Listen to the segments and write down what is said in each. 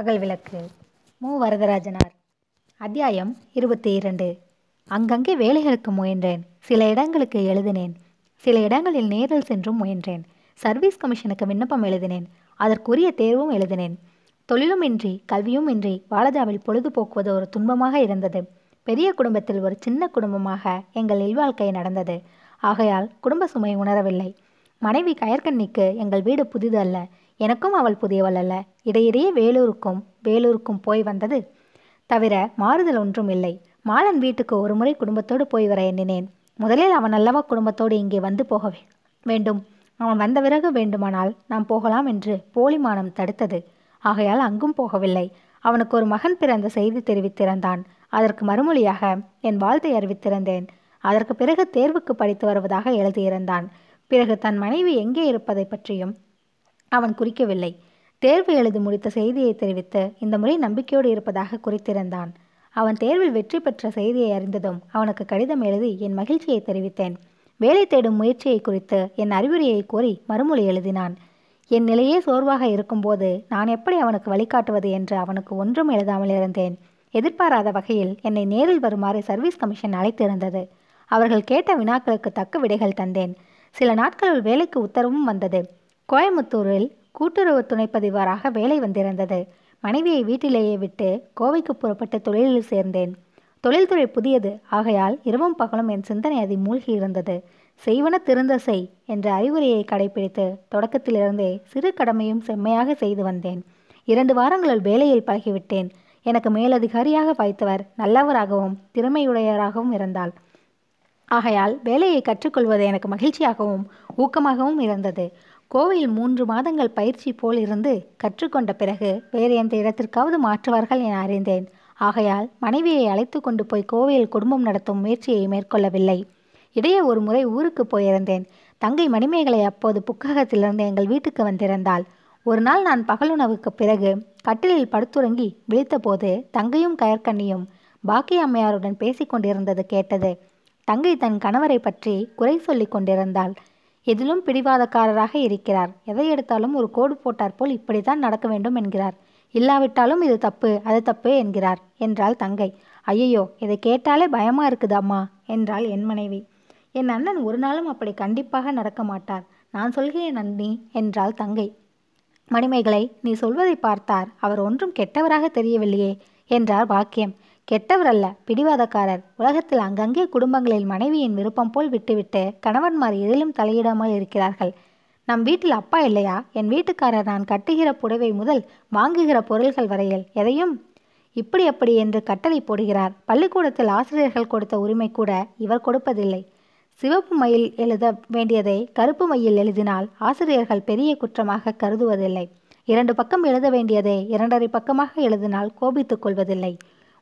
அகல் விளக்கு மு. வரதராஜனார். அத்தியாயம் இருபத்தி இரண்டு. அங்கங்கே வேலைகளுக்கு முயன்றேன். சில இடங்களுக்கு எழுதினேன். சில இடங்களில் நேரில் சென்றும் முயன்றேன். சர்வீஸ் கமிஷனுக்கு விண்ணப்பம் எழுதினேன். அதற்குரிய தேர்வும் எழுதினேன். தொழிலும் இன்றி கல்வியும் இன்றி வாலஜாவில் பொழுதுபோக்குவது ஒரு துன்பமாக இருந்தது. பெரிய குடும்பத்தில் ஒரு சின்ன குடும்பமாக எங்கள் இல்வாழ்க்கை நடந்தது. ஆகையால் குடும்ப சுமை உணரவில்லை. மனைவி கயற்கண்ணிக்கு எங்கள் வீடு புதிது அல்ல எனக்கும் அவள் புதியவள் அல்ல. இடையிடையே வேலூருக்கும் வேலூருக்கும் போய் வந்தது. தவிர மாறுதல் ஒன்றும் இல்லை. மாலன் வீட்டுக்கு ஒரு முறை குடும்பத்தோடு போய் வர எண்ணினேன். முதலில் அவன் அல்லவா குடும்பத்தோடு இங்கே வந்து போக வேண்டும். அவன் வந்த பிறகு வேண்டுமானால் நாம் போகலாம் என்று போலிமானம் தடுத்தது. ஆகையால் அங்கும் போகவில்லை. அவனுக்கு ஒரு மகன் பிறந்த செய்தி தெரிவித்திருந்தான். அதற்கு மறுமொழியாக என் வாழ்த்தை அறிவித்திருந்தேன். அதற்கு பிறகு தேர்வுக்கு படித்து வருவதாக எழுதியிருந்தான். பிறகு தன் மனைவி எங்கே இருப்பதை பற்றியும் அவன் குறிக்கவில்லை. தேர்வு எழுதி முடித்த செய்தியை தெரிவித்து இந்த முறை நம்பிக்கையோடு இருப்பதாக குறித்திருந்தான். அவன் தேர்வில் வெற்றி பெற்ற செய்தியை அறிந்ததும் அவனுக்கு கடிதம் எழுதி என் மகிழ்ச்சியை தெரிவித்தேன். வேலை தேடும் முயற்சியை குறித்து என் அறிவுரையை கோரி மறுமொழி எழுதினான். என் நிலையே சோர்வாக இருக்கும்போது நான் எப்படி அவனுக்கு வழிகாட்டுவது என்று அவனுக்கு ஒன்றும் எழுதாமல் இருந்தேன். எதிர்பாராத வகையில் என்னை நேரில் வருமாறு சர்வீஸ் கமிஷன் அழைத்திருந்தது. அவர்கள் கேட்ட வினாக்களுக்கு தக்க விடைகள் தந்தேன். சில நாட்களில் வேலைக்கு உத்தரவும் வந்தது. கோயமுத்தூரில் கூட்டுறவு துணைப்பதிவாராக வேலை வந்திருந்தது. மனைவியை வீட்டிலேயே விட்டு கோவைக்கு புறப்பட்டு தொழிலில் சேர்ந்தேன். தொழில்துறை புதியது. ஆகையால் இரவும் பகலும் என் சிந்தனை அதை மூழ்கி இருந்தது. செய்வன திருந்த செய் என்ற அறிவுரையை கடைபிடித்து தொடக்கத்திலிருந்தே சிறு கடமையும் செம்மையாக செய்து வந்தேன். இரண்டு வாரங்களில் வேலையில் பழகிவிட்டேன். எனக்கு மேலதிகாரியாக வாய்த்தவர் நல்லவராகவும் திறமையுடையவராகவும் இருந்தாள். ஆகையால் வேலையை கற்றுக்கொள்வது எனக்கு மகிழ்ச்சியாகவும் ஊக்கமாகவும் இருந்தது. கோவையில் மூன்று மாதங்கள் பயிற்சி போல் இருந்து கற்றுக்கொண்ட பிறகு வேறு எந்த இடத்திற்காவது மாற்றுவார்கள் என அறிந்தேன். ஆகையால் மனைவியை அழைத்து கொண்டு போய் கோவையில் குடும்பம் நடத்தும் முயற்சியை மேற்கொள்ளவில்லை. இடையே ஒரு முறை ஊருக்கு போயிருந்தேன். தங்கை மணிமேகலை அப்போது புக்ககத்திலிருந்து எங்கள் வீட்டுக்கு வந்திருந்தாள். ஒரு நாள் நான் பகலுணவுக்கு பிறகு கட்டிலில் படுத்துறங்கி விழித்தபோது தங்கையும் கயற்கண்ணியும் பாக்கிய அம்மையாருடன் பேசிக்கொண்டிருந்தது கேட்டது. தங்கை தன் கணவரை பற்றி குறை சொல்லி கொண்டிருந்தாள் எதிலும் பிடிவாதக்காரராக இருக்கிறார். எதை எடுத்தாலும் ஒரு கோடு போட்டார் போல் இப்படித்தான் நடக்க வேண்டும் என்கிறார். இல்லாவிட்டாலும் இது தப்பு அது தப்பு என்கிறார் என்றாள் தங்கை. ஐயையோ இதை கேட்டாலே பயமா இருக்குது அம்மா என்றாள் என் மனைவி. என் அண்ணன் ஒரு நாளும் அப்படி கண்டிப்பாக நடக்க மாட்டார். நான் சொல்கிறேன் அண்ணி என்றாள் தங்கை. மணிமேகலை நீ சொல்வதை பார்த்தார். அவர் ஒன்றும் கெட்டவராக தெரியவில்லையே என்றார் பாக்கியம். கெட்டவர் அல்ல பிடிவாதக்காரர். உலகத்தில் அங்கங்கே குடும்பங்களில் மனைவியின் விருப்பம் போல் விட்டுவிட்டு கணவன்மார் எதிலும் தலையிடாமல் இருக்கிறார்கள். நம் வீட்டில் அப்பா இல்லையா? என் வீட்டுக்காரர் நான் கட்டுகிற புடவை முதல் வாங்குகிற பொருள்கள் வரையில் எதையும் இப்படி அப்படி என்று கட்டளை போடுகிறார். பள்ளிக்கூடத்தில் ஆசிரியர்கள் கொடுத்த உரிமை கூட இவர் கொடுப்பதில்லை. சிவப்பு மயில் எழுத வேண்டியதை கருப்பு மையில் எழுதினால் ஆசிரியர்கள் பெரிய குற்றமாக கருதுவதில்லை. இரண்டு பக்கம் எழுத வேண்டியதை இரண்டரை பக்கமாக எழுதினால் கோபித்துக் கொள்வதில்லை.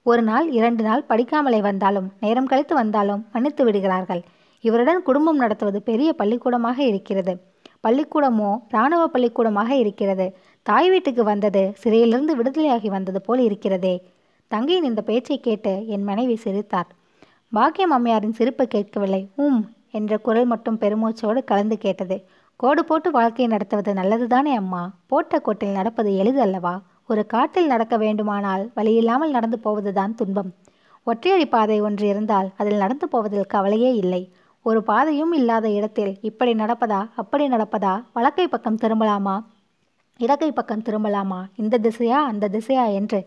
ஒரு நாள் இரண்டு நாள் படிக்காமலே வந்தாலும் நேரம் கழித்து வந்தாலும் மன்னித்து விடுகிறார்கள். இவருடன் குடும்பம் நடத்துவது பெரிய பள்ளிக்கூடமாக இருக்கிறது. பள்ளிக்கூடமோ இராணுவ பள்ளிக்கூடமாக இருக்கிறது. தாய் வீட்டுக்கு வந்தது சிறையிலிருந்து விடுதலையாகி வந்தது போல் இருக்கிறதே. தங்கையின் இந்த பேச்சை கேட்டு என் மனைவி சிரித்தார். பாக்கியம் அம்மையாரின் சிரிப்பு கேட்கவில்லை. உம் என்ற குரல் மட்டும் பெருமூச்சோடு கலந்து கேட்டது. கோடு போட்டு வாழ்க்கையை நடத்துவது நல்லதுதானே அம்மா? போட்ட கோட்டில் நடப்பது எளிது அல்லவா? ஒரு காட்டில் நடக்க வேண்டுமானால் வழியில்லாமல் நடந்து போவதுதான் துன்பம். ஒற்றையடி பாதை ஒன்று இருந்தால் அதில் நடந்து போவதில் கவலையே இல்லை. ஒரு பாதையும் இல்லாத இடத்தில் இப்படி நடப்பதா அப்படி நடப்பதா வலக்கை பக்கம் திரும்பலாமா இடக்கை பக்கம் திரும்பலாமா இந்த திசையா அந்த திசையா என்று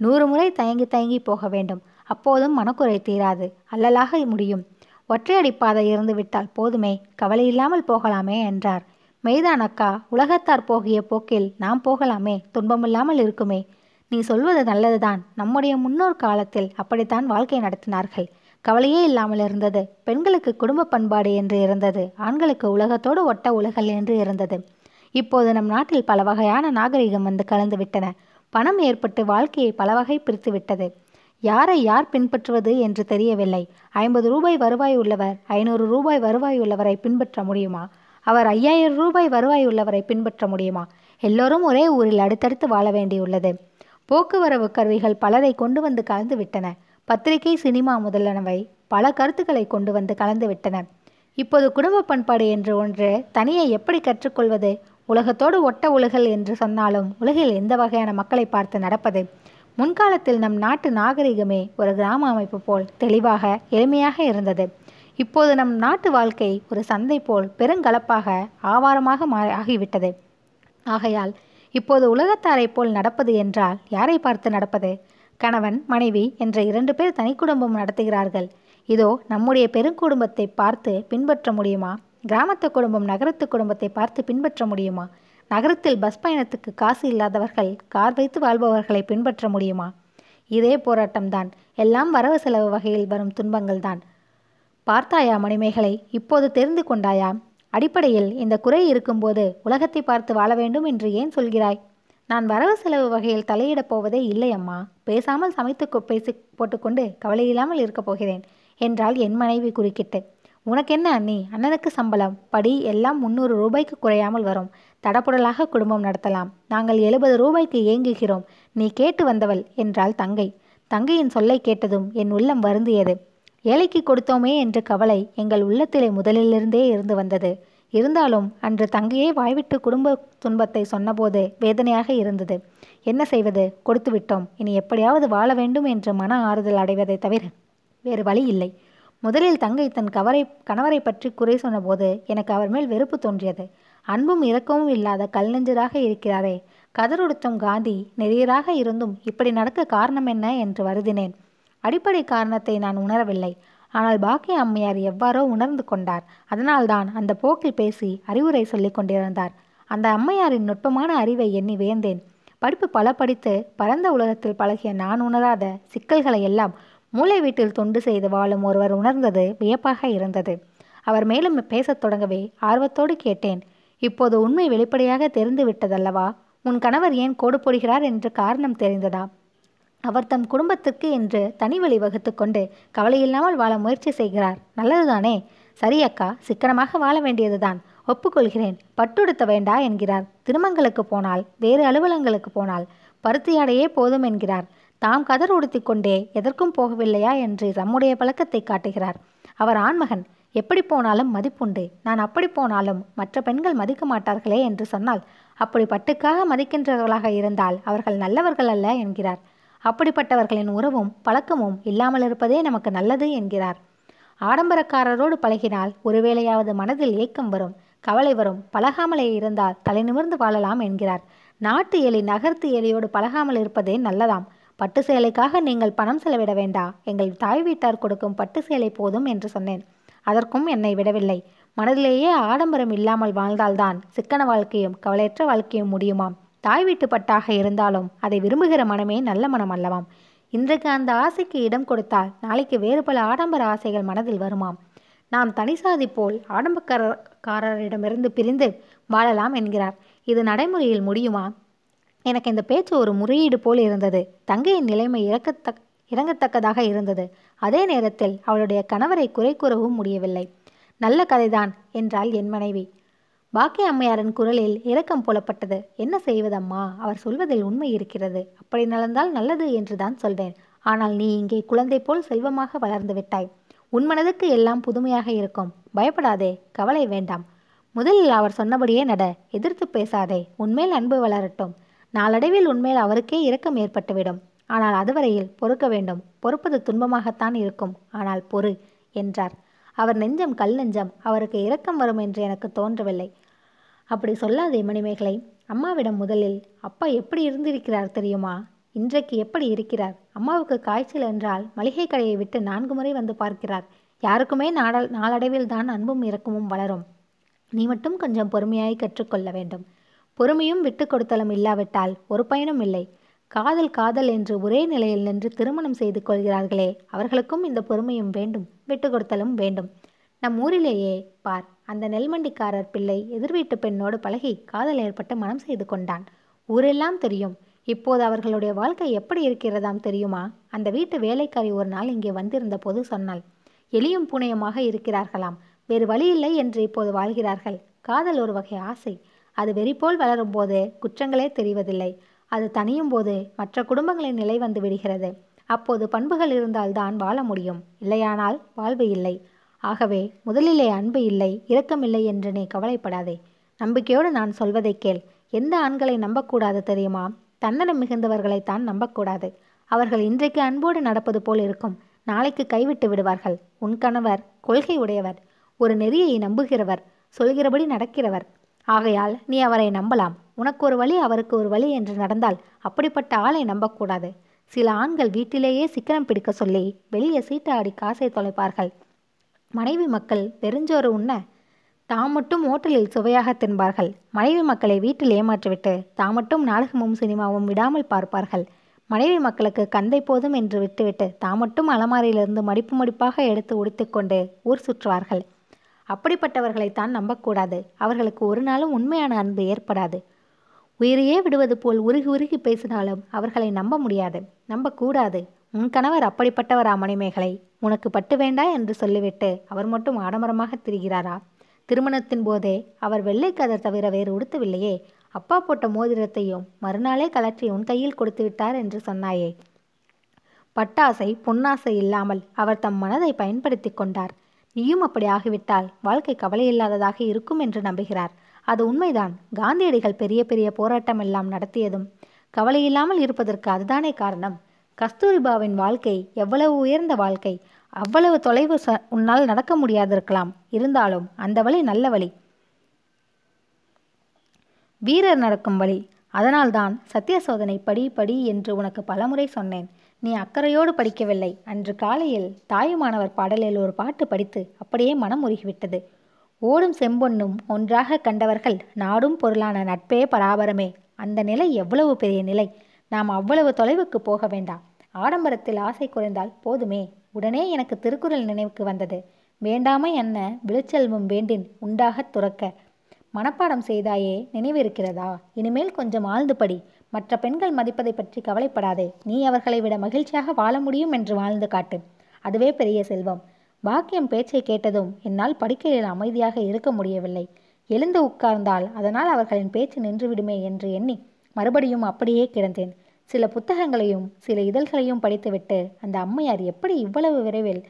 நூறு முறை தயங்கி தயங்கி போக வேண்டும். அப்போதும் மனக்குறை தீராது அல்லலாக முடியும். ஒற்றையடி பாதை இருந்து விட்டால் போதுமே கவலை இல்லாமல் போகலாமே என்றார். மெய்தான் அக்கா உலகத்தார் போகிய போக்கில் நாம் போகலாமே துன்பமில்லாமல் இருக்குமே. நீ சொல்வது நல்லதுதான். நம்முடைய முன்னோர் காலத்தில் அப்படித்தான் வாழ்க்கை நடத்தினார்கள். கவலையே இல்லாமல் இருந்தது. பெண்களுக்கு குடும்ப பண்பாடு என்று இருந்தது. ஆண்களுக்கு உலகத்தோடு ஒட்ட உலகல் என்று இருந்தது. இப்போது நம் நாட்டில் பல வகையான நாகரிகம் வந்து கலந்து விட்டன பணம் ஏற்பட்டு வாழ்க்கையை பல வகை பிரித்து விட்டது. யாரை யார் பின்பற்றுவது என்று தெரியவில்லை. ஐம்பது ரூபாய் வருவாய் உள்ளவர் ஐநூறு ரூபாய் வருவாய் உள்ளவரை பின்பற்ற முடியுமா? அவர் ஐயாயிரம் ரூபாய் வருவாய் உள்ளவரை பின்பற்ற முடியுமா? எல்லோரும் ஒரே ஊரில் அடுத்தடுத்து வாழ வேண்டியுள்ளது. போக்குவரவு கருவிகள் பலரை கொண்டு வந்து கலந்து விட்டன. பத்திரிகை சினிமா முதலானவை பல கருத்துக்களை கொண்டு வந்து கலந்து விட்டன. இப்போது குடும்ப பண்பாடு என்று ஒன்று தனியை எப்படி கற்றுக்கொள்வது? உலகத்தோடு ஒட்ட உலகல் என்று சொன்னாலும் உலகில் எந்த வகையான மக்களை பார்த்து நடப்பது? முன்காலத்தில் நம் நாட்டு நாகரிகமே ஒரு கிராம அமைப்பு போல் தெளிவாக எளிமையாக இருந்தது. இப்போது நம் நாட்டு வாழ்க்கை ஒரு சந்தை போல் பெருங்கலப்பாக ஆவாரமாக மா ஆகிவிட்டது. ஆகையால் இப்போது உலகத்தாரைப் போல் நடப்பது என்றால் யாரை பார்த்து நடப்பது? கணவன் மனைவி என்ற இரண்டு பேர் தனி குடும்பம் நடத்துகிறார்கள். இதோ நம்முடைய பெருங்குடும்பத்தை பார்த்து பின்பற்ற முடியுமா? கிராமத்து குடும்பம் நகரத்து குடும்பத்தை பார்த்து பின்பற்ற முடியுமா? நகரத்தில் பஸ் பயணத்துக்கு காசு இல்லாதவர்கள் கார் வைத்து வாழ்பவர்களை பின்பற்ற முடியுமா? இதே போராட்டம்தான். எல்லாம் வரவு செலவு வகையில் வரும் துன்பங்கள் தான் பார்த்தாயா மணிமேகலை? இப்போது தெரிந்து கொண்டாயா? அடிப்படையில் இந்த குறை இருக்கும்போது உலகத்தை பார்த்து வாழ வேண்டும் என்று ஏன் சொல்கிறாய்? நான் வரவு செலவு வகையில் தலையிடப் போவதே இல்லை அம்மா. பேசாமல் சமைத்து பேசி போட்டுக்கொண்டு கவலையில்லாமல் இருக்கப் போகிறேன் என்றால் என் மனைவி குறுக்கிட்டு. உனக்கென்ன அண்ணி? அண்ணனுக்கு சம்பளம் படி எல்லாம் முந்நூறு ரூபாய்க்கு குறையாமல் வரும். தடபுடலாக குடும்பம் நடத்தலாம். நாங்கள் எழுபது ரூபாய்க்கு ஏங்குகிறோம். நீ கேட்டு வந்தவள் என்றாள் தங்கை. தங்கையின் சொல்லை கேட்டதும் என் உள்ளம் வருந்தியது. ஏழைக்கு கொடுத்தோமே என்ற கவலை எங்கள் உள்ளத்திலே முதலிலிருந்தே இருந்து வந்தது. இருந்தாலும் அன்று தங்கையே வாய்விட்டு குடும்ப துன்பத்தை சொன்னபோது வேதனையாக இருந்தது. என்ன செய்வது? கொடுத்து விட்டோம். இனி எப்படியாவது வாழ வேண்டும் என்று மன ஆறுதல் அடைவதை தவிர வேறு வழி இல்லை. முதலில் தங்கை தன் கவரை கணவரை பற்றி குறை சொன்னபோது எனக்கு அவர் மேல் வெறுப்பு தோன்றியது. அன்பும் இரக்கமும் இல்லாத கல்நெஞ்சராக இருக்கிறாரே. கதறுடுத்தும் காந்தி நெறியராக இருந்தும் இப்படி நடக்க காரணம் என்ன என்று வருதினேன் அடிப்படை காரணத்தை நான் உணரவில்லை. ஆனால் பாக்கிய அம்மையார் எவ்வாறோ உணர்ந்து கொண்டார். அதனால்தான் அந்த போக்கில் பேசி அறிவுரை சொல்லிக் கொண்டிருந்தார். அந்த அம்மையாரின் நுட்பமான அறிவை எண்ணி வியந்தேன். படிப்பு பல படித்து பரந்த உலகத்தில் பழகிய நான் உணராத சிக்கல்களை எல்லாம் மூளை வீட்டில் தொண்டு செய்து வாழும் ஒருவர் உணர்ந்தது வியப்பாக இருந்தது. அவர் மேலும் பேசத் தொடங்கவே ஆர்வத்தோடு கேட்டேன் இப்போது உண்மை வெளிப்படையாக தெரிந்து விட்டதல்லவா உன் கணவர் ஏன் கோடு போடுகிறார் என்று காரணம் தெரிந்ததா? அவர் தம் குடும்பத்திற்கு என்று தனி வழி வகுத்து கொண்டு கவலையில்லாமல் வாழ முயற்சி செய்கிறார். நல்லதுதானே? சரி அக்கா சிக்கனமாக வாழ வேண்டியதுதான். ஒப்புக்கொள்கிறேன். பட்டுடுத்த வேண்டா என்கிறார். திருமங்களுக்கு போனால் வேறு அலுவலங்களுக்கு போனால் பருத்தியாடையே போதும் என்கிறார். தாம் கதர் உடுத்தி கொண்டே எதற்கும் போகவில்லையா என்று தம்முடைய பழக்கத்தை காட்டுகிறார். அவர் ஆண்மகன். எப்படி போனாலும் மதிப்புண்டு. நான் அப்படி போனாலும் மற்ற பெண்கள் மதிக்க மாட்டார்களே என்று சொன்னால் அப்படி பட்டுக்காக மதிக்கின்றவர்களாக இருந்தால் அவர்கள் நல்லவர்கள் அல்ல என்கிறார். அப்படிப்பட்டவர்களின் உறவும் பழக்கமும் இல்லாமல் இருப்பதே நமக்கு நல்லது என்கிறார். ஆடம்பரக்காரரோடு பழகினால் ஒருவேளையாவது மனதில் ஏக்கம் வரும் கவலை வரும் பழகாமலே இருந்தால் தலை நிமிர்ந்து வாழலாம் என்கிறார். நாட்டு எலி நகர்த்து எலியோடு பழகாமல் இருப்பதே நல்லதாம். பட்டு சேலைக்காக நீங்கள் பணம் செலவிட வேண்டா எங்கள் தாய் வீட்டார் கொடுக்கும் பட்டு சேலை போதும் என்று சொன்னேன். அதற்கும் என்னை விடவில்லை. மனதிலேயே ஆடம்பரம் இல்லாமல் வாழ்ந்தால்தான் சிக்கன வாழ்க்கையும் கவலையற்ற வாழ்க்கையும் முடியுமாம். தாய் வீட்டு பட்டாக இருந்தாலும் அதை விரும்புகிற மனமே நல்ல மனம் அல்லவாம். இன்றைக்கு அந்த ஆசைக்கு இடம் கொடுத்தால் நாளைக்கு வேறு பல ஆடம்பர ஆசைகள் மனதில் வருமாம். நாம் தனிசாதி போல் ஆடம்பக்காரரிடமிருந்து பிரிந்து வாழலாம் என்கிறார். இது நடைமுறையில் முடியுமா? எனக்கு இந்த பேச்சு ஒரு முறையீடு போல் இருந்தது. தங்கையின் நிலைமை இறக்கத்தக் இறங்கத்தக்கதாக இருந்தது. அதே நேரத்தில் அவளுடைய கணவரை குறை கூறவும் முடியவில்லை. நல்ல கதைதான் என்றாள் என் மனைவி. பாக்கிய அம்மையாரின் குரலில் இரக்கம் புலப்பட்டது. என்ன செய்வதம்மா? அவர் சொல்வதில் உண்மை இருக்கிறது. அப்படி நடந்தால் நல்லது என்றுதான் சொல்வேன். ஆனால் நீ இங்கே குழந்தை போல் செல்வமாக வளர்ந்து விட்டாய். உன் மனதுக்கு எல்லாம் புதுமையாக இருக்கும். பயப்படாதே. கவலை வேண்டாம். முதலில் அவர் சொன்னபடியே நட. எதிர்த்து பேசாதே. உன்மேல் அன்பு வளரட்டும். நாளடைவில் உன்மேல் அவருக்கே இரக்கம் ஏற்பட்டுவிடும். ஆனால் அதுவரையில் பொறுக்க வேண்டும். பொறுப்பது துன்பமாகத்தான் இருக்கும். ஆனால் பொறு என்றார். அவர் நெஞ்சம் கல் நெஞ்சம் அவருக்கு இரக்கம் வரும் என்று எனக்கு தோன்றவில்லை. அப்படி சொல்லாதே மணிமேகலை அம்மாவிடம் முதலில் அப்பா எப்படி இருந்திருக்கிறார் தெரியுமா? இன்றைக்கு எப்படி இருக்கிறார்? அம்மாவுக்கு காய்ச்சல் என்றால் மளிகை கடையை விட்டு நான்கு முறை வந்து பார்க்கிறார். யாருக்குமே நாடல் நாளடைவில் தான் அன்பும் இரக்கமும் வளரும். நீ மட்டும் கொஞ்சம் பொறுமையாய் கற்றுக்கொள்ள வேண்டும். பொறுமையும் விட்டு கொடுத்தலும் இல்லாவிட்டால் ஒரு பயனும் இல்லை. காதல் காதல் என்று ஒரே நிலையில் நின்று திருமணம் செய்து கொள்கிறார்களே அவர்களுக்கும் இந்த பொறுமையும் வேண்டும் விட்டு கொடுத்தலும் வேண்டும். நம் ஊரிலேயே பார் அந்த நெல்மண்டிக்காரர் பிள்ளை எதிர்வீட்டு பெண்ணோடு பழகி காதல் ஏற்பட்டு மனம் செய்து கொண்டான். ஊரெல்லாம் தெரியும். இப்போது அவர்களுடைய வாழ்க்கை எப்படி இருக்கிறதாம் தெரியுமா? அந்த வீட்டு வேலைக்காரி ஒரு நாள் இங்கே வந்திருந்த போது சொன்னாள் எளியும் புனையமாக இருக்கிறார்களாம். வேறு வழியில்லை என்று இப்போது வாழ்கிறார்கள். காதல் ஒரு வகை ஆசை. அது வெறிபோல் வளரும் போது குற்றங்களே தெரிவதில்லை. அது தனியும் போது மற்ற குடும்பங்களின் நிலை வந்து விடுகிறது. அப்போது பண்புகள் இருந்தால்தான் வாழ முடியும். இல்லையானால் வாழ்வு இல்லை. ஆகவே முதலிலே அன்பு இல்லை இரக்கமில்லை என்று நீ கவலைப்படாதே. நம்பிக்கையோடு நான் சொல்வதை கேள். எந்த ஆண்களை நம்பக்கூடாது தெரியுமா? தன்னலம் மிகுந்தவர்களைத்தான் நம்பக்கூடாது. அவர்கள் இன்றைக்கு அன்போடு நடப்பது போல் இருக்கும். நாளைக்கு கைவிட்டு விடுவார்கள். உன் கணவர் கொள்கை உடையவர். ஒரு நெறியை நம்புகிறவர் சொல்கிறபடி நடக்கிறவர். ஆகையால் நீ அவரை நம்பலாம். உனக்கு ஒரு வழி அவருக்கு ஒரு வழி என்று நடந்தால் அப்படிப்பட்ட ஆளை நம்பக்கூடாது. சில ஆண்கள் வீட்டிலேயே சிக்கனம் பிடிக்க சொல்லி வெளியே சீட்டாடி காசை தொலைப்பார்கள். மனைவி மக்கள் பெருஞ்சோறு உண்ண தாம் மட்டும் ஓட்டலில் சுவையாக தின்பார்கள். மனைவி மக்களை வீட்டில் ஏமாற்றிவிட்டு தாம் மட்டும் நாடகமும் சினிமாவும் விடாமல் பார்ப்பார்கள். மனைவி மக்களுக்கு கந்தை போதும் என்று விட்டுவிட்டு தாம் மட்டும் அலமாரியிலிருந்து மடிப்பு மடிப்பாக எடுத்து உடுத்திக்கொண்டு ஊர் சுற்றுவார்கள். அப்படிப்பட்டவர்களைத்தான் நம்பக்கூடாது. அவர்களுக்கு ஒரு நாளும் உண்மையான அன்பு ஏற்படாது. உயிரையே விடுவது போல் உருகி உருகி பேசினாலும் அவர்களை நம்ப முடியாது. நம்பக்கூடாது. உன் கணவர் அப்படிப்பட்டவரா மணிமேகலை? உனக்கு பட்டு வேண்டா என்று சொல்லிவிட்டு அவர் மட்டும் ஆடம்பரமாக திரிகிறாரா? திருமணத்தின் போதே அவர் வெள்ளை கதர் தவிர வேறு உடுத்தவில்லையே. அப்பா போட்ட மோதிரத்தையும் மறுநாளே கலற்றி உன் கையில் கொடுத்து விட்டார் என்று சொன்னாயே. பட்டாசை பொன்னாசை இல்லாமல் அவர் தம் மனதை பயன்படுத்தி கொண்டார். நீயும் அப்படி ஆகிவிட்டால் வாழ்க்கை கவலையில்லாததாக இருக்கும் என்று நம்புகிறார். அது உண்மைதான். காந்தியடிகள் பெரிய பெரிய போராட்டம் எல்லாம் நடத்தியதும் கவலையில்லாமல் இருப்பதற்கு அதுதானே காரணம். கஸ்தூரிபாவின் வாழ்க்கை எவ்வளவு உயர்ந்த வாழ்க்கை அவ்வளவு தொலைவு ச உன்னால் நடக்க முடியாதிருக்கலாம். இருந்தாலும் அந்த வழி நல்ல வழி. வீரர் நடக்கும் வழி. அதனால்தான் சத்திய சோதனை படி படி என்று உனக்கு பலமுறை சொன்னேன். நீ அக்கறையோடு படிக்கவில்லை. அன்று காலையில் தாயுமானவர் பாடலில் ஒரு பாட்டு படித்து அப்படியே மனம் உருகிவிட்டது. ஓடும் செம்பொன்னும் ஒன்றாக கண்டவர்கள் நாடும் பொருளான நட்பே பராபரமே. அந்த நிலை எவ்வளவு பெரிய நிலை? நாம் அவ்வளவு தொலைவுக்கு போக வேண்டாம். ஆடம்பரத்தில் ஆசை குறைந்தால் போதுமே. உடனே எனக்கு திருக்குறள் நினைவுக்கு வந்தது. வேண்டாமை என்ன? விழுச்செல்வம் வேண்டின் உண்டாகத் துறக்க. மனப்பாடம் செய்தாயே நினைவிருக்கிறதா? இனிமேல் கொஞ்சம் ஆழ்ந்து படி மற்ற பெண்கள் மதிப்பதை பற்றி கவலைப்படாதே. நீ அவர்களை விட மகிழ்ச்சியாக வாழ முடியும் என்று வாழ்ந்து காட்டு. அதுவே பெரிய செல்வம். பாக்கியம் பேச்சை கேட்டதும் என்னால் படுக்கையில் அமைதியாக இருக்க முடியவில்லை. எழுந்து உட்கார்ந்தால் அதனால் அவர்களின் பேச்சு நின்றுவிடுமே என்று எண்ணி மறுபடியும் அப்படியே கிடந்தேன். சில புத்தகங்களையும் சில இதழ்களையும் படித்துவிட்டு அந்த அம்மையார் எப்படி இவ்வளவு விரைவில்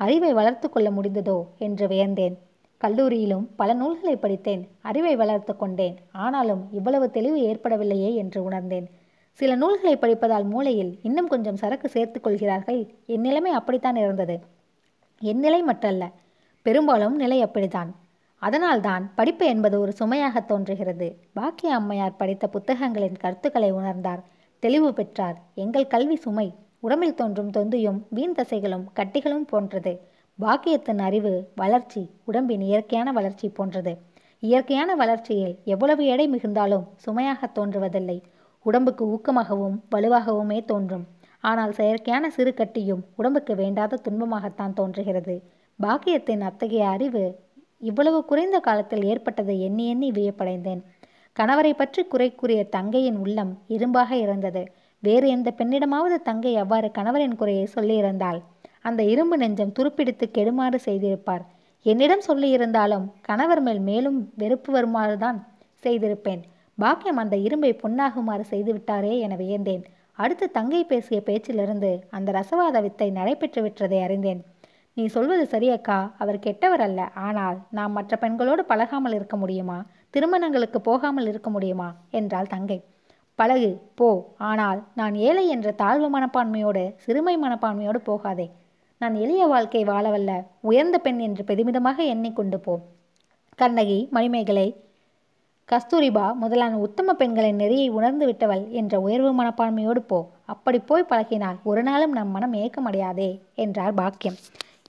அறிவை வளர்த்து கொள்ள முடிந்ததோ என்று வியந்தேன். கல்லூரியிலும் பல நூல்களை படித்தேன் அறிவை வளர்த்து கொண்டேன். ஆனாலும் இவ்வளவு தெளிவு ஏற்படவில்லையே என்று உணர்ந்தேன். சில நூல்களை படிப்பதால் மூளையில் இன்னும் கொஞ்சம் சரக்கு சேர்த்து கொள்கிறார்கள். என் நிலைமை அப்படித்தான் இருந்தது. என் நிலை மட்டல்ல பெரும்பாலும் நிலை அப்படித்தான். அதனால்தான் படிப்பு என்பது ஒரு சுமையாக தோன்றுகிறது. பாக்கிய அம்மையார் படித்த புத்தகங்களின் கருத்துக்களை உணர்ந்தார் தெளிவு பெற்றார். எங்கள் கல்வி சுமை உடம்பில் தோன்றும் தொந்தியும் வீண் தசைகளும் கட்டிகளும் போன்றது. பாக்கியத்தின் அறிவு வளர்ச்சி உடம்பின் இயற்கையான வளர்ச்சி போன்றது. இயற்கையான வளர்ச்சியில் எவ்வளவு எடை மிகுந்தாலும் சுமையாக தோன்றுவதில்லை. உடம்புக்கு ஊக்கமாகவும் வலுவாகவுமே தோன்றும். ஆனால் செயற்கையான சிறு கட்டியும் உடம்புக்கு வேண்டாத துன்பமாகத்தான் தோன்றுகிறது. பாக்கியத்தின் அத்தகைய அறிவு இவ்வளவு குறைந்த காலத்தில் ஏற்பட்டதை எண்ணி எண்ணி வியப்படைந்தேன். கணவரை பற்றி குறை கூறிய தங்கையின் உள்ளம் இரும்பாக இருந்தது வேறு எந்த பெண்ணிடமாவது தங்கை அவ்வாறு கணவரின் குறையை சொல்லியிருந்தால் அந்த இரும்பு நெஞ்சம் துருப்பிடித்து கெடுமாறு செய்திருப்பார். என்னிடம் சொல்லியிருந்தாலும் கணவர் மேல் மேலும் வெறுப்பு வருமாறுதான் செய்திருப்பேன். பாக்கியம் அந்த இரும்பை பொன்னாகுமாறு செய்துவிட்டாரே என வியந்தேன். அடுத்து தங்கை பேசிய பேச்சிலிருந்து அந்த ரசவாத வித்தை நடைபெற்று விட்டதை அறிந்தேன். நீ சொல்வது சரியக்கா அவர் கெட்டவர் அல்ல. ஆனால் நாம் மற்ற பெண்களோடு பழகாமல் இருக்க முடியுமா? திருமணங்களுக்கு போகாமல் இருக்க முடியுமா? என்றாள் தங்கை. பழகு போ. ஆனால் நான் ஏழை என்ற தாழ்வு மனப்பான்மையோடு சிறுமை மனப்பான்மையோடு போகாதே. நான் எளிய வாழ்க்கை வாழவல்ல. உயர்ந்த பெண் என்று பெருமிதமாக எண்ணிக்கொண்டு போ. கண்ணகி மணிமேகலை கஸ்தூரிபா முதலான உத்தம பெண்களின் நெறியை உணர்ந்து விட்டவள் என்ற உயர்வு மனப்பான்மையோடு போ. அப்படி போய் பழகினால் ஒரு நாளும் நம் மனம் ஏக்கமடையாதே என்றார் பாக்கியம்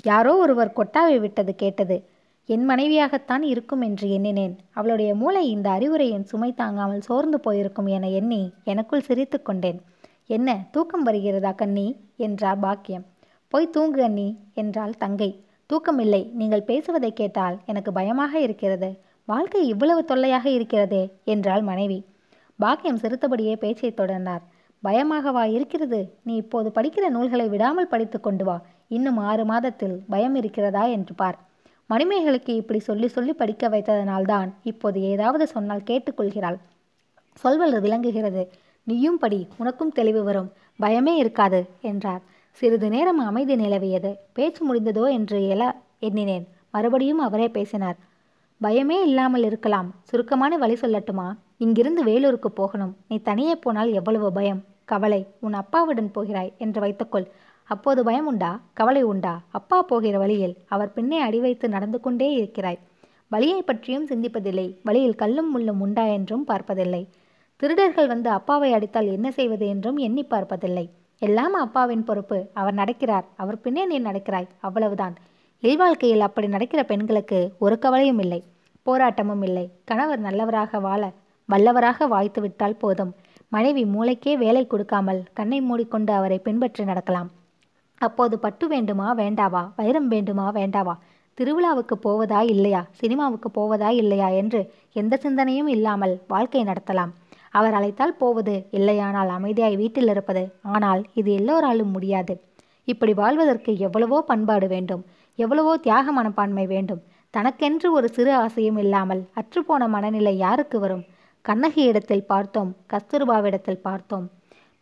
யாரோ ஒருவர் கொட்டாவை விட்டது கேட்டது என் மனைவியாகத்தான் இருக்கும் என்று எண்ணினேன். அவளுடைய மூளை இந்த அறிவுரையின் சுமை தாங்காமல் சோர்ந்து போயிருக்கும் என எண்ணி எனக்குள் சிரித்து கொண்டேன். என்ன தூக்கம் வருகிறதா கண்ணி? என்றார் பாக்கியம் போய் தூங்கு அண்ணி என்றாள் தங்கை. தூக்கமில்லை நீங்கள் பேசுவதை கேட்டால் எனக்கு பயமாக இருக்கிறது. வாழ்க்கை இவ்வளவு தொல்லையாக இருக்கிறதே என்றாள் மனைவி. பாக்கியம் சிறுத்தபடியே பேச்சை தொடர்ந்தார். பயமாகவா இருக்கிறது? நீ இப்போது படிக்கிற நூல்களை விடாமல் படித்து கொண்டு வா. இன்னும் ஆறு மாதத்தில் பயம் இருக்கிறதா என்று பார். மணிமேகலுக்கு இப்படி சொல்லி சொல்லி படிக்க வைத்ததனால்தான் இப்போது ஏதாவது சொன்னால் கேட்டுக்கொள்கிறாள். சொல்வது விளங்குகிறது. நீயும் படி உனக்கும் தெளிவு வரும். பயமே இருக்காது என்றார். சிறிது நேரம் அமைதி நிலவியது. பேச்சு முடிந்ததோ என்று எல எண்ணினேன். மறுபடியும் அவரே பேசினார். பயமே இல்லாமல் இருக்கலாம். சுருக்கமான வழி சொல்லட்டுமா? இங்கிருந்து வேலூருக்கு போகணும். நீ தனியே போனால் எவ்வளவு பயம்? கவலை உன் அப்பாவுடன் போகிறாய் என்று வைத்துக்கொள். அப்போது பயம் உண்டா? கவலை உண்டா? அப்பா போகிற வழியில் அவர் பின்னே அடி வைத்து நடந்து கொண்டே இருக்கிறாய். வழியை பற்றியும் சிந்திப்பதில்லை. வழியில் கல்லும் முள்ளும் உண்டா என்றும் பார்ப்பதில்லை. திருடர்கள் வந்து அப்பாவை அடித்தால் என்ன செய்வது என்றும் எண்ணி பார்ப்பதில்லை. எல்லாம் அப்பாவின் பொறுப்பு. அவர் நடக்கிறார். அவர் பின்னே நீ நடக்கிறாய். அவ்வளவுதான். இல்வாழ்க்கையில் அப்படி நடக்கிற பெண்களுக்கு ஒரு கவலையும் இல்லை போராட்டமும் இல்லை. கணவர் நல்லவராக வாழ வல்லவராக வாய்த்து விட்டால் போதும். மனைவி மூளைக்கே வேலை கொடுக்காமல் கண்ணை மூடிக்கொண்டு அவரை பின்பற்றி நடக்கலாம். அப்போது பட்டு வேண்டுமா வேண்டாவா? வைரம் வேண்டுமா வேண்டாவா? திருவிழாவுக்கு போவதா இல்லையா? சினிமாவுக்கு போவதா இல்லையா? என்று எந்த சிந்தனையும் இல்லாமல் வாழ்க்கை நடத்தலாம். அவர் அழைத்தால் போவது இல்லையானால் அமைதியாய் வீட்டில் இருப்பது. ஆனால் இது எல்லோராலும் முடியாது. இப்படி வாழ்வதற்கு எவ்வளவோ பண்பாடு வேண்டும். எவ்வளவோ தியாக மனப்பான்மை வேண்டும். தனக்கென்று ஒரு சிறு ஆசையும் இல்லாமல் அற்றுப்போன மனநிலை யாருக்கு வரும்? கண்ணகி இடத்தில் பார்த்தோம் கஸ்தூர்பாவிடத்தில் பார்த்தோம்.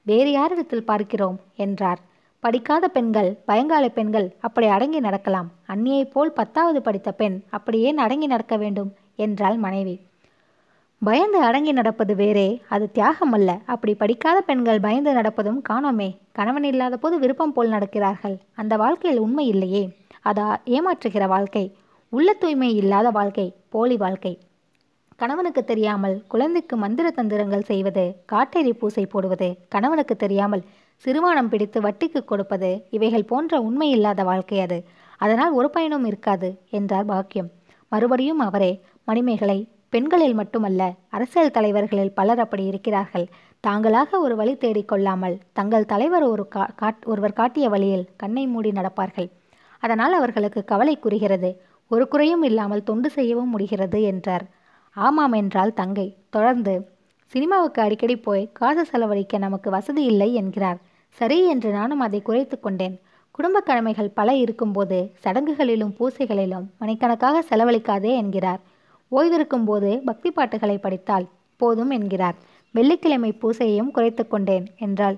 வேறு யாரிடத்தில் பார்க்கிறோம்? என்றார். படிக்காத பெண்கள் பயங்கால பெண்கள் அப்படி அடங்கி நடக்கலாம். அன்னியைப் போல் பத்தாவது படித்த பெண் அப்படியே அடங்கி நடக்க வேண்டும் என்றாள் மனைவி. பயந்து அடங்கி நடப்பது வேறே அது தியாகம் அல்ல. அப்படி படிக்காத பெண்கள் பயந்து நடப்பதும் காணோமே. கணவன் இல்லாத போது விருப்பம் போல் நடக்கிறார்கள். அந்த வாழ்க்கையில் உண்மை இல்லையே. அதா ஏமாற்றுகிற வாழ்க்கை உள்ள தூய்மை இல்லாத வாழ்க்கை போலி வாழ்க்கை. கணவனுக்கு தெரியாமல் குழந்தைக்கு மந்திர தந்திரங்கள் செய்வது காட்டேரி பூசை போடுவது கணவனுக்கு தெரியாமல் சிறுவானம் பிடித்து வட்டிக்கு கொடுப்பது இவைகள் போன்ற உண்மை இல்லாத வாழ்க்கை அது. அதனால் ஒரு பயனும் இருக்காது என்றார் பாக்கியம். மறுபடியும் அவரே மணிமேகலை பெண்களில் மட்டுமல்ல அரசியல் தலைவர்களில் பலர் அப்படி இருக்கிறார்கள். தாங்களாக ஒரு வழி தேடிக்கொள்ளாமல் தங்கள் தலைவர் ஒரு கா காட் ஒருவர் காட்டிய வழியில் கண்ணை மூடி நடப்பார்கள். அதனால் அவர்களுக்கு கவலை குறுகிறது. ஒரு குறையும் இல்லாமல் தொண்டு செய்யவும் முடிகிறது என்றார். ஆமாம் என்றால் தங்கை. தொடர்ந்து சினிமாவுக்கு அடிக்கடி போய் காசு செலவழிக்க நமக்கு வசதி இல்லை என்கிறார். சரி என்று நானும் அதை குறைத்து கொண்டேன். குடும்ப கடமைகள் பல இருக்கும்போது சடங்குகளிலும் பூசைகளிலும் மணிக்கணக்காக செலவழிக்காதே என்கிறார். ஓய்விருக்கும் போது பக்தி பாட்டுகளை படித்தால் போதும் என்கிறார். வெள்ளிக்கிழமை பூசையையும் குறைத்து கொண்டேன் என்றாள்.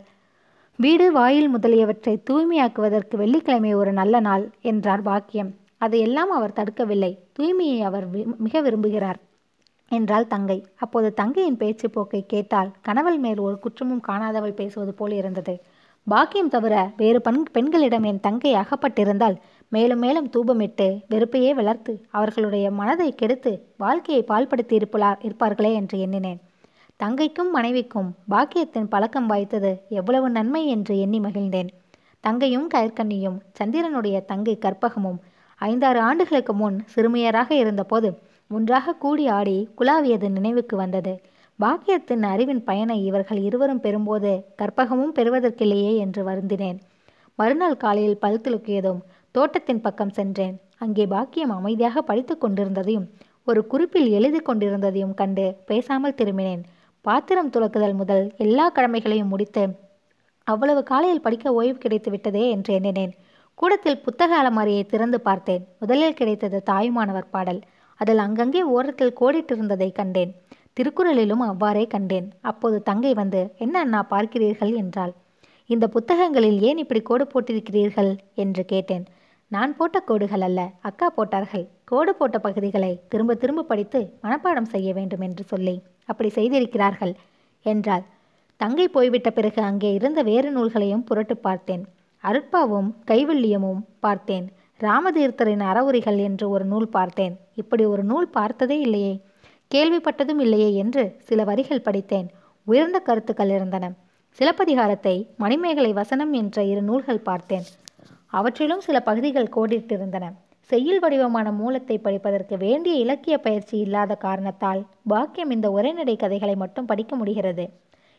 வீடு வாயில் முதலியவற்றை தூய்மையாக்குவதற்கு வெள்ளிக்கிழமை ஒரு நல்ல நாள் என்றார் பாக்கியம். அதையெல்லாம் அவர் தடுக்கவில்லை. தூய்மையை அவர் வி- மிக விரும்புகிறார் என்றாள் தங்கை. அப்போது தங்கையின் பேச்சு போக்கை கேட்டால் கணவன் மேல் ஒரு குற்றமும் காணாதவள் பேசுவது போல் இருந்தது. பாக்கியம் தவிர வேறு பண் பெண்களிடம் என் தங்கை அகப்பட்டிருந்தால் மேலும் மேலும் தூபமிட்டு வெறுப்பையே வளர்த்து அவர்களுடைய மனதை கெடுத்து வாழ்க்கையை பால்படுத்தி இருப்பலா இருப்பார்களே என்று எண்ணினேன். தங்கைக்கும் மனைவிக்கும் பாக்கியத்தின் பழக்கம் வாய்த்தது எவ்வளவு நன்மை என்று எண்ணி மகிழ்ந்தேன். தங்கையும் கயற்கண்ணியும் சந்திரனுடைய தங்கை கற்பகமும் ஐந்தாறு ஆண்டுகளுக்கு முன் சிறுமியராக இருந்தபோது ஒன்றாக கூடி ஆடி குலாவியது நினைவுக்கு வந்தது. பாக்கியத்தின் அறிவின் பயனை இவர்கள் இருவரும் பெறும்போது கற்பகமும் பெறுவதற்கில்லையே என்று வருந்தினேன். மறுநாள் காலையில் பல் துலுக்கியதும் தோட்டத்தின் பக்கம் சென்றேன். அங்கே பாக்கியம் அமைதியாக படித்து கொண்டிருந்ததையும் ஒரு குறிப்பில் எழுதி கொண்டிருந்ததையும் கண்டு பேசாமல் திரும்பினேன். பாத்திரம் துலக்குதல் முதல் எல்லா கடமைகளையும் முடித்து அவ்வளவு காலையில் படிக்க ஓய்வு கிடைத்து விட்டதே என்று எண்ணினேன். கூடத்தில் புத்தக அலமாரியை திறந்து பார்த்தேன். முதலில் கிடைத்தது தாயுமானவர் பாடல். அதில் அங்கங்கே ஓரத்தில் கோடிட்டிருந்ததை கண்டேன். திருக்குறளிலும் அவ்வாறே கண்டேன். அப்போது தங்கை வந்து என்ன அண்ணா பார்க்கிறீர்கள்? என்றாள். இந்த புத்தகங்களில் ஏன் இப்படி கோடு போட்டிருக்கிறீர்கள்? என்று கேட்டேன். நான் போட்ட கோடுகள் அல்ல அக்கா போட்டார்கள். கோடு போட்ட பகுதிகளை திரும்ப திரும்ப படித்து மனப்பாடம் செய்ய வேண்டும் என்று சொல்லி அப்படி செய்திருக்கிறார்கள் என்றாள். தங்கை போய்விட்ட பிறகு அங்கே இருந்த வேறு நூல்களையும் புரட்டு பார்த்தேன். அருட்பாவும் கைவல்லியமும் பார்த்தேன். ராமதீர்த்தரின் அறவுரிகள் என்று ஒரு நூல் பார்த்தேன். இப்படி ஒரு நூல் பார்த்ததே இல்லையே. கேள்விப்பட்டதும் இல்லையே என்று சில வரிகள் படித்தேன். உயர்ந்த கருத்துக்கள் இருந்தன. சிலப்பதிகாரத்தை மணிமேகலை வசனம் என்ற இரு நூல்கள் பார்த்தேன். அவற்றிலும் சில பகுதிகள் கோடிட்டிருந்தன. செய்யுள் வடிவமான மூலத்தை படிப்பதற்கு வேண்டிய இலக்கிய பயிற்சி இல்லாத காரணத்தால் பாக்கியம் இந்த உரைநடை கதைகளை மட்டும் படிக்க முடிகிறது.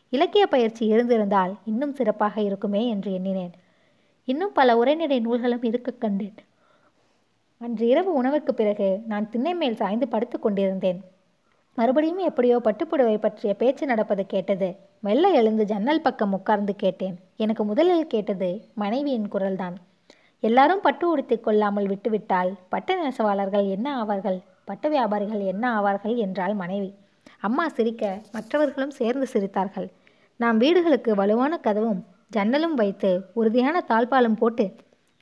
இலக்கிய பயிற்சி இருந்திருந்தால் இன்னும் சிறப்பாக இருக்குமே என்று எண்ணினேன். இன்னும் பல உரைநடை நூல்களும் இருக்க கண்டேன். அன்று இரவு உணவுக்கு பிறகு நான் திண்ணை மேல் சாய்ந்து படுத்து கொண்டிருந்தேன். மறுபடியும் எப்படியோ பட்டுப்புடவை பற்றிய பேச்சு நடப்பது கேட்டது. மெல்ல எழுந்து ஜன்னல் பக்கம் உட்கார்ந்து கேட்டேன். எனக்கு முதலில் கேட்டது மனைவியின் குரல்தான். எல்லாரும் பட்டு உடுத்தி கொள்ளாமல் விட்டுவிட்டால் பட்டு நெசவாளர்கள் என்ன ஆவார்கள்? பட்டு வியாபாரிகள் என்ன ஆவார்கள் என்றாள் மனைவி. அம்மா சிரிக்க மற்றவர்களும் சேர்ந்து சிரித்தார்கள். நாம் வீடுகளுக்கு வலுவான கதவும் ஜன்னலும் வைத்து உறுதியான தாழ்பாலும் போட்டு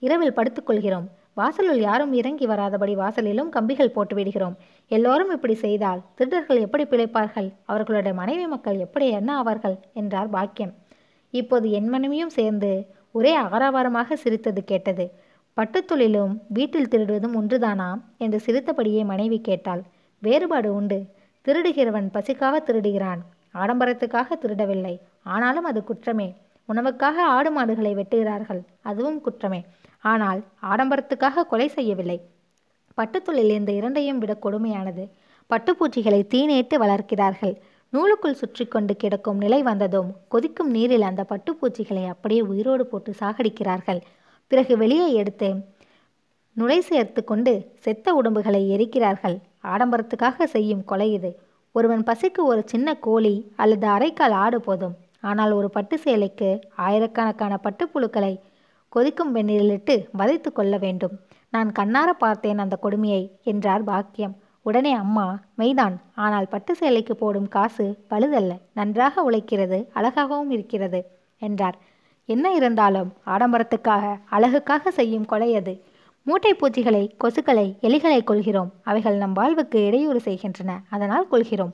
இரவில் படுத்துக்கொள்கிறோம் வாசலில் யாரும் இறங்கி வராதபடி வாசலிலும் கம்பிகள் போட்டு விடுகிறோம். எல்லோரும் இப்படி செய்தால் திருடர்கள் எப்படி பிழைப்பார்கள்? அவர்களுடைய மனைவி மக்கள் எப்படி என்ன ஆவார்கள்? என்றார் பாக்கியம் இப்போது என் மனைவியும் சேர்ந்து ஒரே ஆரவாரமாக சிரித்தது கேட்டது. பட்டுத்தொழிலும் வீட்டில் திருடுவதும் ஒன்றுதானா? என்று சிரித்தபடியே மனைவி கேட்டாள். வேறுபாடு உண்டு. திருடுகிறவன் பசிக்காக திருடுகிறான். ஆடம்பரத்துக்காக திருடவில்லை. ஆனாலும் அது குற்றமே. உணவுக்காக ஆடு மாடுகளை வெட்டுகிறார்கள். அதுவும் குற்றமே. ஆனால் ஆடம்பரத்துக்காக கொலை செய்யவில்லை. பட்டுத்தொழில் இந்த இரண்டையும் விட கொடுமையானது. பட்டுப்பூச்சிகளை தீநேட்டு வளர்க்கிறார்கள். நூலுக்குள் சுற்றி கொண்டு கிடக்கும் நிலை வந்ததும் கொதிக்கும் நீரில் அந்த பட்டுப்பூச்சிகளை அப்படியே உயிரோடு போட்டு சாகடிக்கிறார்கள். பிறகு வெளியே எடுத்து நுழை சேர்த்து கொண்டு செத்த உடம்புகளை எரிக்கிறார்கள். ஆடம்பரத்துக்காக செய்யும் கொலை இது. ஒருவன் பசிக்கு ஒரு சின்ன கோழி அல்லது அரைக்கால் ஆடு போதும். ஆனால் ஒரு பட்டு சேலைக்கு ஆயிரக்கணக்கான பட்டுப்புழுக்களை கொதிக்கும் வெந்நீரிலிட்டு வதைத்து கொள்ள வேண்டும். நான் கண்ணார பார்த்தேன் அந்த கொடுமையை என்றார் பாக்கியம். உடனே அம்மா மெய்தான் ஆனால் பட்டு சேலைக்கு போடும் காசு பழுதல்ல நன்றாக உழைக்கிறது அழகாகவும் இருக்கிறது என்றார். என்ன இருந்தாலும் ஆடம்பரத்துக்காக அழகுக்காக செய்யும் கொலை அது. மூட்டை பூச்சிகளை கொசுக்களை எலிகளை கொள்கிறோம் அவைகள் நம் வாழ்வுக்கு இடையூறு செய்கின்றன. அதனால் கொள்கிறோம்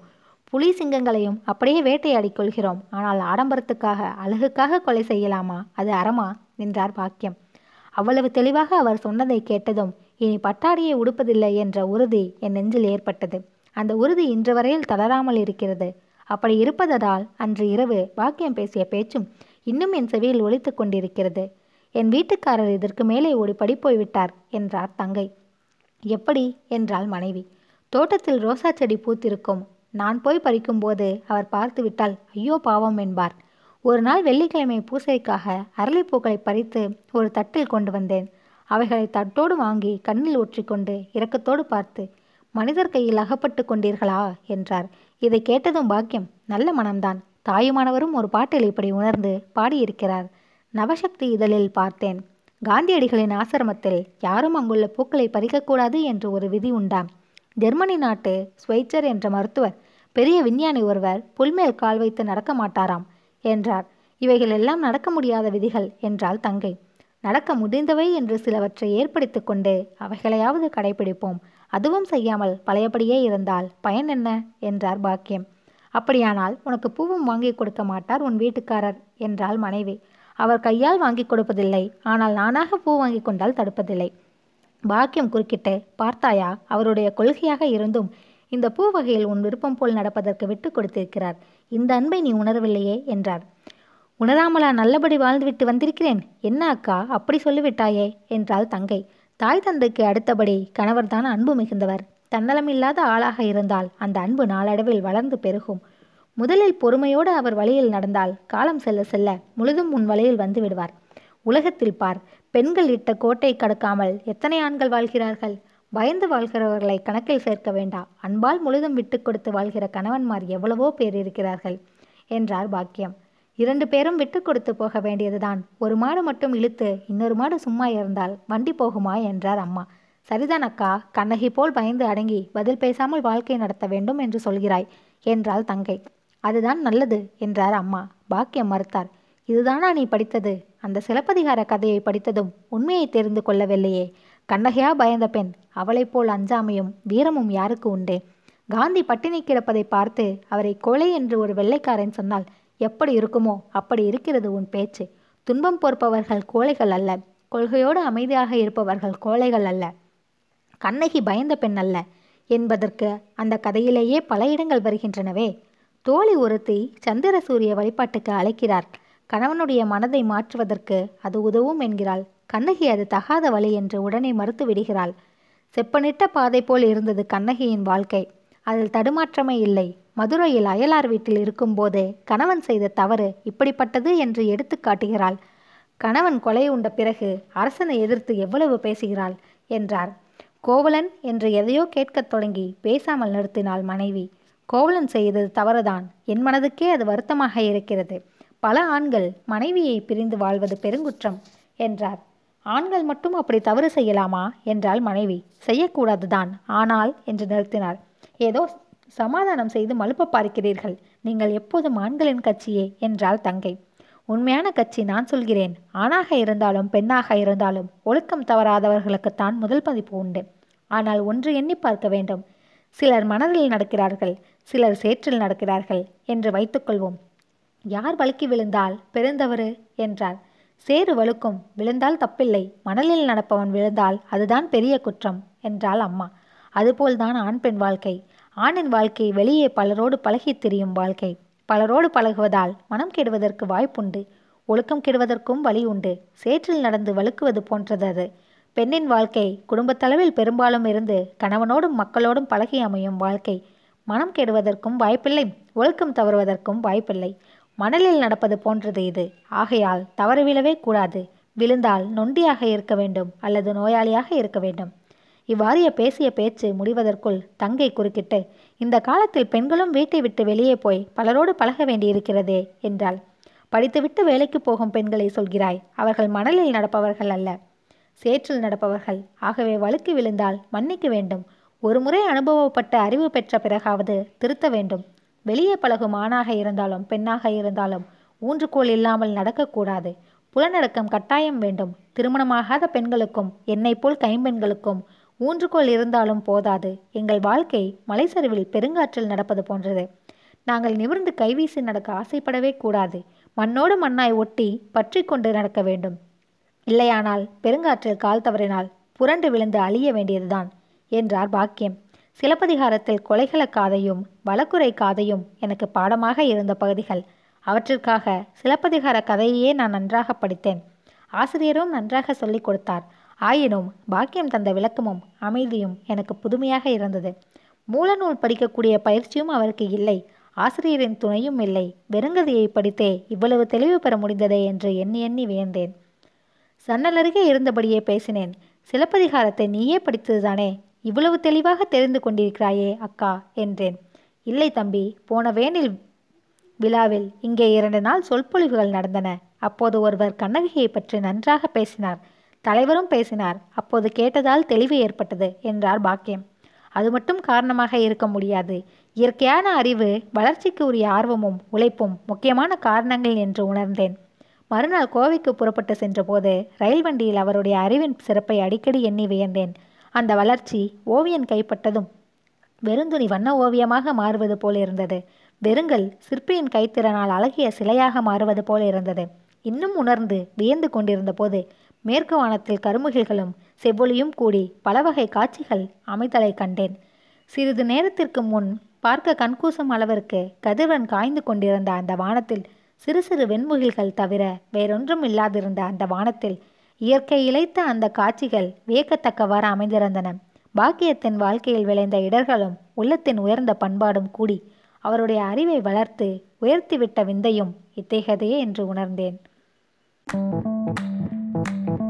புலி சிங்கங்களையும் அப்படியே வேட்டையாடி கொள்கிறோம் ஆனால் ஆடம்பரத்துக்காக அழகுக்காக கொலை செய்யலாமா? அது அறமா? என்றார் பாக்கியம். அவ்வளவு தெளிவாக அவர் சொன்னதை கேட்டதும் இனி பட்டாடியை உடுப்பதில்லை என்ற உறுதி என் நெஞ்சில் ஏற்பட்டது. அந்த உறுதி இன்று வரையில் தளராமல் இருக்கிறது. அப்படி இருப்பதால் அன்று இரவு பாக்கியம் பேசிய பேச்சும் இன்னும் என் செவியில் ஒழித்து கொண்டிருக்கிறது. என் வீட்டுக்காரர் இதற்கு மேலே ஓடி படிப்போய் விட்டார் என்றார் தங்கை. எப்படி? என்றாள் மனைவி. தோட்டத்தில் ரோசா செடி பூத்திருக்கும். நான் போய் பறிக்கும்போது அவர் பார்த்து விட்டால் ஐயோ பாவம் என்பார். ஒரு நாள் வெள்ளிக்கிழமை பூசைக்காக அரளிப்பூக்களை பறித்து ஒரு தட்டில் கொண்டு வந்தேன். அவைகளை தட்டோடு வாங்கி கண்ணில் ஊற்றிக்கொண்டு இரக்கத்தோடு பார்த்து மனிதர் கையில் அகப்பட்டு கொண்டீர்களா? என்றார். இதை கேட்டதும் பாக்கியம் நல்ல மனம்தான். தாயுமானவரும் ஒரு பாட்டில் இப்படி உணர்ந்து பாடியிருக்கிறார். நவசக்தி இதழில் பார்த்தேன். காந்தியடிகளின் ஆசிரமத்தில் யாரும் அங்குள்ள பூக்களை பறிக்கக்கூடாது என்று ஒரு விதி உண்டாம். ஜெர்மனி நாட்டு ஸ்வைச்சர் என்ற மருத்துவர் பெரிய விஞ்ஞானி ஒருவர் புல்மேல் கால் வைத்து நடக்க மாட்டாராம் என்றார். இவைகள் எல்லாம் நடக்க முடியாத விதிகள் என்றாள் தங்கை. நடக்க முடிந்தவை என்று சிலவற்றை ஏற்படுத்தி கொண்டு அவைகளையாவது கடைபிடிப்போம். அதுவும் செய்யாமல் பழையபடியே இருந்தால் பயன் என்ன? என்றார் பாக்கியம். அப்படியானால் உனக்கு பூவும் வாங்கி கொடுக்க மாட்டார் உன் வீட்டுக்காரர் என்றாள் மனைவி. அவர் கையால் வாங்கி கொடுப்பதில்லை ஆனால் நானாக பூ வாங்கி கொண்டால் தடுப்பதில்லை. பாக்கியம் குறுக்கிட்டு பார்த்தாயா அவருடைய கொள்கையாக இருந்தும் இந்த பூ வகையில் உன் விருப்பம் போல் நடப்பதற்கு விட்டு கொடுத்திருக்கிறார். இந்த அன்பை நீ உணரவில்லையே என்றார். உணராமலா நல்லபடி வாழ்ந்துவிட்டு வந்திருக்கிறேன். என்ன அக்கா? அப்படி சொல்லிவிட்டாயே என்றாள் தங்கை. தாய் தந்தைக்கு அடுத்தபடி கணவர்தான் அன்பு மிகுந்தவர். தன்னலமில்லாத ஆளாக இருந்தால் அந்த அன்பு நாளடைவில் வளர்ந்து பெருகும். முதலில் பொறுமையோடு அவர் வழியில் நடந்தால் காலம் செல்ல செல்ல முழுதும் உன் வழியில் வந்து விடுவார். உலகத்தில் பார் பெண்கள் இட்ட கோட்டை கடக்காமல் எத்தனை ஆண்கள் வாழ்கிறார்கள்? பயந்து வாழ்கிறவர்களை கணக்கில் சேர்க்க வேண்டாம். அன்பால் முழுதும் விட்டு கொடுத்து வாழ்கிற கணவன்மார் எவ்வளவோ பேர் இருக்கிறார்கள் என்றார் பாக்கியம். இரண்டு பேரும் விட்டு கொடுத்து போக வேண்டியதுதான். ஒரு மாடு மட்டும் இழுத்து இன்னொரு மாடு சும்மா இருந்தால் வண்டி போகுமா என்றார் அம்மா. சரிதான் அக்கா கண்ணகி போல் பயந்து அடங்கி பதில் பேசாமல் வாழ்க்கை நடத்த வேண்டும் என்று சொல்கிறாய் என்றாள் தங்கை. அதுதான் நல்லது என்றார் அம்மா. பாக்கியம் மறுத்தார். இதுதானா நீ படித்தது? அந்த சிலப்பதிகார கதையை படித்ததும் உண்மையை தெரிந்து கொள்ளவில்லையே. கண்ணகையா பயந்த பெண் அவளைப் போல் அஞ்சாமையும் வீரமும் யாருக்கு உண்டு? காந்தி பட்டினி கிடப்பதை பார்த்து அவரை கொலை என்று ஒரு வெள்ளைக்காரன் சொன்னால் எப்படி இருக்குமோ அப்படி இருக்கிறது உன் பேச்சு. துன்பம் பொறுப்பவர்கள் கோழைகள் அல்ல. கொள்கையோடு அமைதியாக இருப்பவர்கள் கோழைகள் அல்ல. கண்ணகி பயந்த பெண் அல்ல. என்பதற்கு அந்த கதையிலேயே பல இடங்கள் வருகின்றனவே. தோழி ஒருத்தி சந்திர சூரிய வழிபாட்டுக்கு அழைக்கிறார். கணவனுடைய மனதை மாற்றுவதற்கு அது உதவும் என்கிறாள். கண்ணகி அது தகாத வழி என்று உடனே மறுத்து விடுகிறாள். செப்பனிட்ட பாதை போல் இருந்தது கண்ணகியின் வாழ்க்கை. அதில் தடுமாற்றமே இல்லை. மதுரையில் அயலார் வீட்டில் இருக்கும்போது கணவன் செய்த தவறு இப்படிப்பட்டது என்று எடுத்து காட்டுகிறாள். கணவன் கொலை உண்ட பிறகு அரசனை எதிர்த்து எவ்வளவு பேசுகிறாள்? என்றார். கோவலன் என்று எதையோ கேட்கத் தொடங்கி பேசாமல் நிறுத்தினாள் மனைவி. கோவலன் செய்தது தவறுதான். என் மனதுக்கே அது வருத்தமாக இருக்கிறது. பல ஆண்கள் மனைவியை பிரிந்து வாழ்வது பெருங்குற்றம் என்றார். ஆண்கள் மட்டும் அப்படி தவறு செய்யலாமா? என்றாள் மனைவி. செய்யக்கூடாதுதான். ஆனால் என்று நிறுத்தினார் ஏதோ சமாதானம் செய்து மழுப்ப பார்க்கிறீர்கள். நீங்கள் எப்போதும் ஆண்களின் கட்சியே என்றாள் தங்கை. உண்மையான கட்சி நான் சொல்கிறேன். ஆணாக இருந்தாலும் பெண்ணாக இருந்தாலும் ஒழுக்கம் தவறாதவர்களுக்குத்தான் முதல் பதிப்பு உண்டு. ஆனால் ஒன்று எண்ணி பார்க்க வேண்டும். சிலர் மனதில் நடக்கிறார்கள் சிலர் சேற்றில் நடக்கிறார்கள் என்று வைத்துக்கொள்வோம் யார் வழுக்கி விழுந்தால் பிறந்தவரு என்றார் சேறு வழுக்கும் விழுந்தால் தப்பில்லை. மணலில் நடப்பவன் விழுந்தால் அதுதான் பெரிய குற்றம் என்றாள் அம்மா. அதுபோல்தான் ஆண் பெண் வாழ்க்கை. ஆணின் வாழ்க்கை வெளியே பலரோடு பழகித் திரியும் வாழ்க்கை. பலரோடு பழகுவதால் மனம் கெடுவதற்கு வாய்ப்புண்டு. ஒழுக்கம் கெடுவதற்கும் வழி உண்டு சேற்றில் நடந்து வழுக்குவது போன்றது அது. பெண்ணின் வாழ்க்கை குடும்பத்தளவில் பெரும்பாலும் இருந்து கணவனோடும் மக்களோடும் பழகி அமையும் வாழ்க்கை. மனம் கெடுவதற்கும் வாய்ப்பில்லை. ஒழுக்கம் தவறுவதற்கும் வாய்ப்பில்லை. மணலில் நடப்பது போன்றது இது. ஆகையால் தவறு விழவே கூடாது. விழுந்தால் நொண்டியாக இருக்க வேண்டும் அல்லது நோயாளியாக இருக்க வேண்டும். இவ்வாறிய பேசிய பேச்சு முடிவதற்குள் தங்கை குறுக்கிட்டு இந்த காலத்தில் பெண்களும் வீட்டை விட்டு வெளியே போய் பலரோடு பழக வேண்டியிருக்கிறதே என்றாள். படித்துவிட்டு வேலைக்கு போகும் பெண்களை சொல்கிறாய் அவர்கள் மணலில் நடப்பவர்கள் அல்ல சேற்றில் நடப்பவர்கள். ஆகவே வழுக்கி விழுந்தால் மன்னிக்க வேண்டும். ஒரு முறை அனுபவப்பட்ட அறிவு பெற்ற பிறகாவது திருத்த வேண்டும். வெளியே பழகும் ஆணாக இருந்தாலும் பெண்ணாக இருந்தாலும் ஊன்றுகோல் இல்லாமல் நடக்கக்கூடாது. புலநடக்கம் கட்டாயம் வேண்டும். திருமணமாகாத பெண்களுக்கும் என்னைப் போல் கைம்பெண்களுக்கும் ஊன்றுகோல் இருந்தாலும் போதாது. எங்கள் வாழ்க்கை மலைச்சரிவில் பெருங்காற்றில் நடப்பது போன்றது. நாங்கள் நிமிர்ந்து கைவீசி நடக்க ஆசைப்படவே கூடாது. மண்ணோடு மண்ணாய் ஒட்டி பற்றி கொண்டு நடக்க வேண்டும். இல்லையானால் பெருங்காற்றில் கால் தவறினால் புரண்டு விழுந்து அழிய வேண்டியதுதான் என்றார் பாக்கியம். சிலப்பதிகாரத்தில் கொலைகள காதையும் வழக்குரை காதையும் எனக்கு பாடமாக இருந்த பகுதிகள். அவற்றிற்காக சிலப்பதிகார கதையையே நான் நன்றாக படித்தேன். ஆசிரியரும் நன்றாக சொல்லிக் கொடுத்தார். ஆயினும் பாக்கியம் தந்த விளக்கமும் அமைதியும் எனக்கு புதுமையாக இருந்தது. மூலநூல் படிக்கக்கூடிய பயிற்சியும் அவருக்கு இல்லை. ஆசிரியரின் துணையும் இல்லை. வெறுங்கதையை படித்தே இவ்வளவு தெளிவு பெற முடிந்ததே என்று எண்ணி எண்ணி வியந்தேன். சன்னலருகே இருந்தபடியே பேசினேன். சிலப்பதிகாரத்தை நீயே படித்ததுதானே? இவ்வளவு தெளிவாக தெரிந்து கொண்டிருக்கிறாயே அக்கா என்றேன். இல்லை தம்பி போன வேனில் விழாவில் இங்கே இரண்டு நாள் சொற்பொழிவுகள் நடந்தன. அப்போது ஒருவர் கண்ணகியை பற்றி நன்றாக பேசினார். தலைவரும் பேசினார். அப்போது கேட்டதால் தெளிவு ஏற்பட்டது என்றார் பாக்கியம் அது மட்டும் காரணமாக இருக்க முடியாது. இயற்கையான அறிவு வளர்ச்சிக்கு உரிய ஆர்வமும் உழைப்பும் முக்கியமான காரணங்கள் என்று உணர்ந்தேன். மறுநாள் கோவைக்கு புறப்பட்டு சென்றபோது ரயில் வண்டியில் அவருடைய அறிவின் சிறப்பை அடிக்கடி எண்ணி வியந்தேன். அந்த வளர்ச்சி ஓவியன் கைப்பட்டதும் வெறுந்துணி வண்ண ஓவியமாக மாறுவது போல் இருந்தது. வெறுங்கல் சிற்பியின் கைத்திறனால் அழகிய சிலையாக மாறுவது போல் இருந்தது. இன்னும் உணர்ந்து வியந்து கொண்டிருந்த போது மேற்கு வானத்தில் கருமுகில்களும் செவ்வொளியும் கூடி பலவகை காட்சிகள் அமைதலை கண்டேன். சிறிது நேரத்திற்கு முன் பார்க்க கண்கூசம் அளவிற்கு கதிரவன் காய்ந்து கொண்டிருந்த அந்த வானத்தில் சிறு சிறு வெண்முகில்கள் தவிர வேறொன்றும் இல்லாதிருந்த அந்த வானத்தில் இயற்கை இழைத்த அந்த காட்சிகள் வியக்கத்தக்கவாறு அமைந்திருந்தன. பாக்கியத்தின் வாழ்க்கையில் விளைந்த இடர்களும் உள்ளத்தின் உயர்ந்த பண்பாடும் கூடி அவருடைய அறிவை வளர்த்து உயர்த்திவிட்ட விந்தையும் இத்தகையதையே என்று உணர்ந்தேன். thank you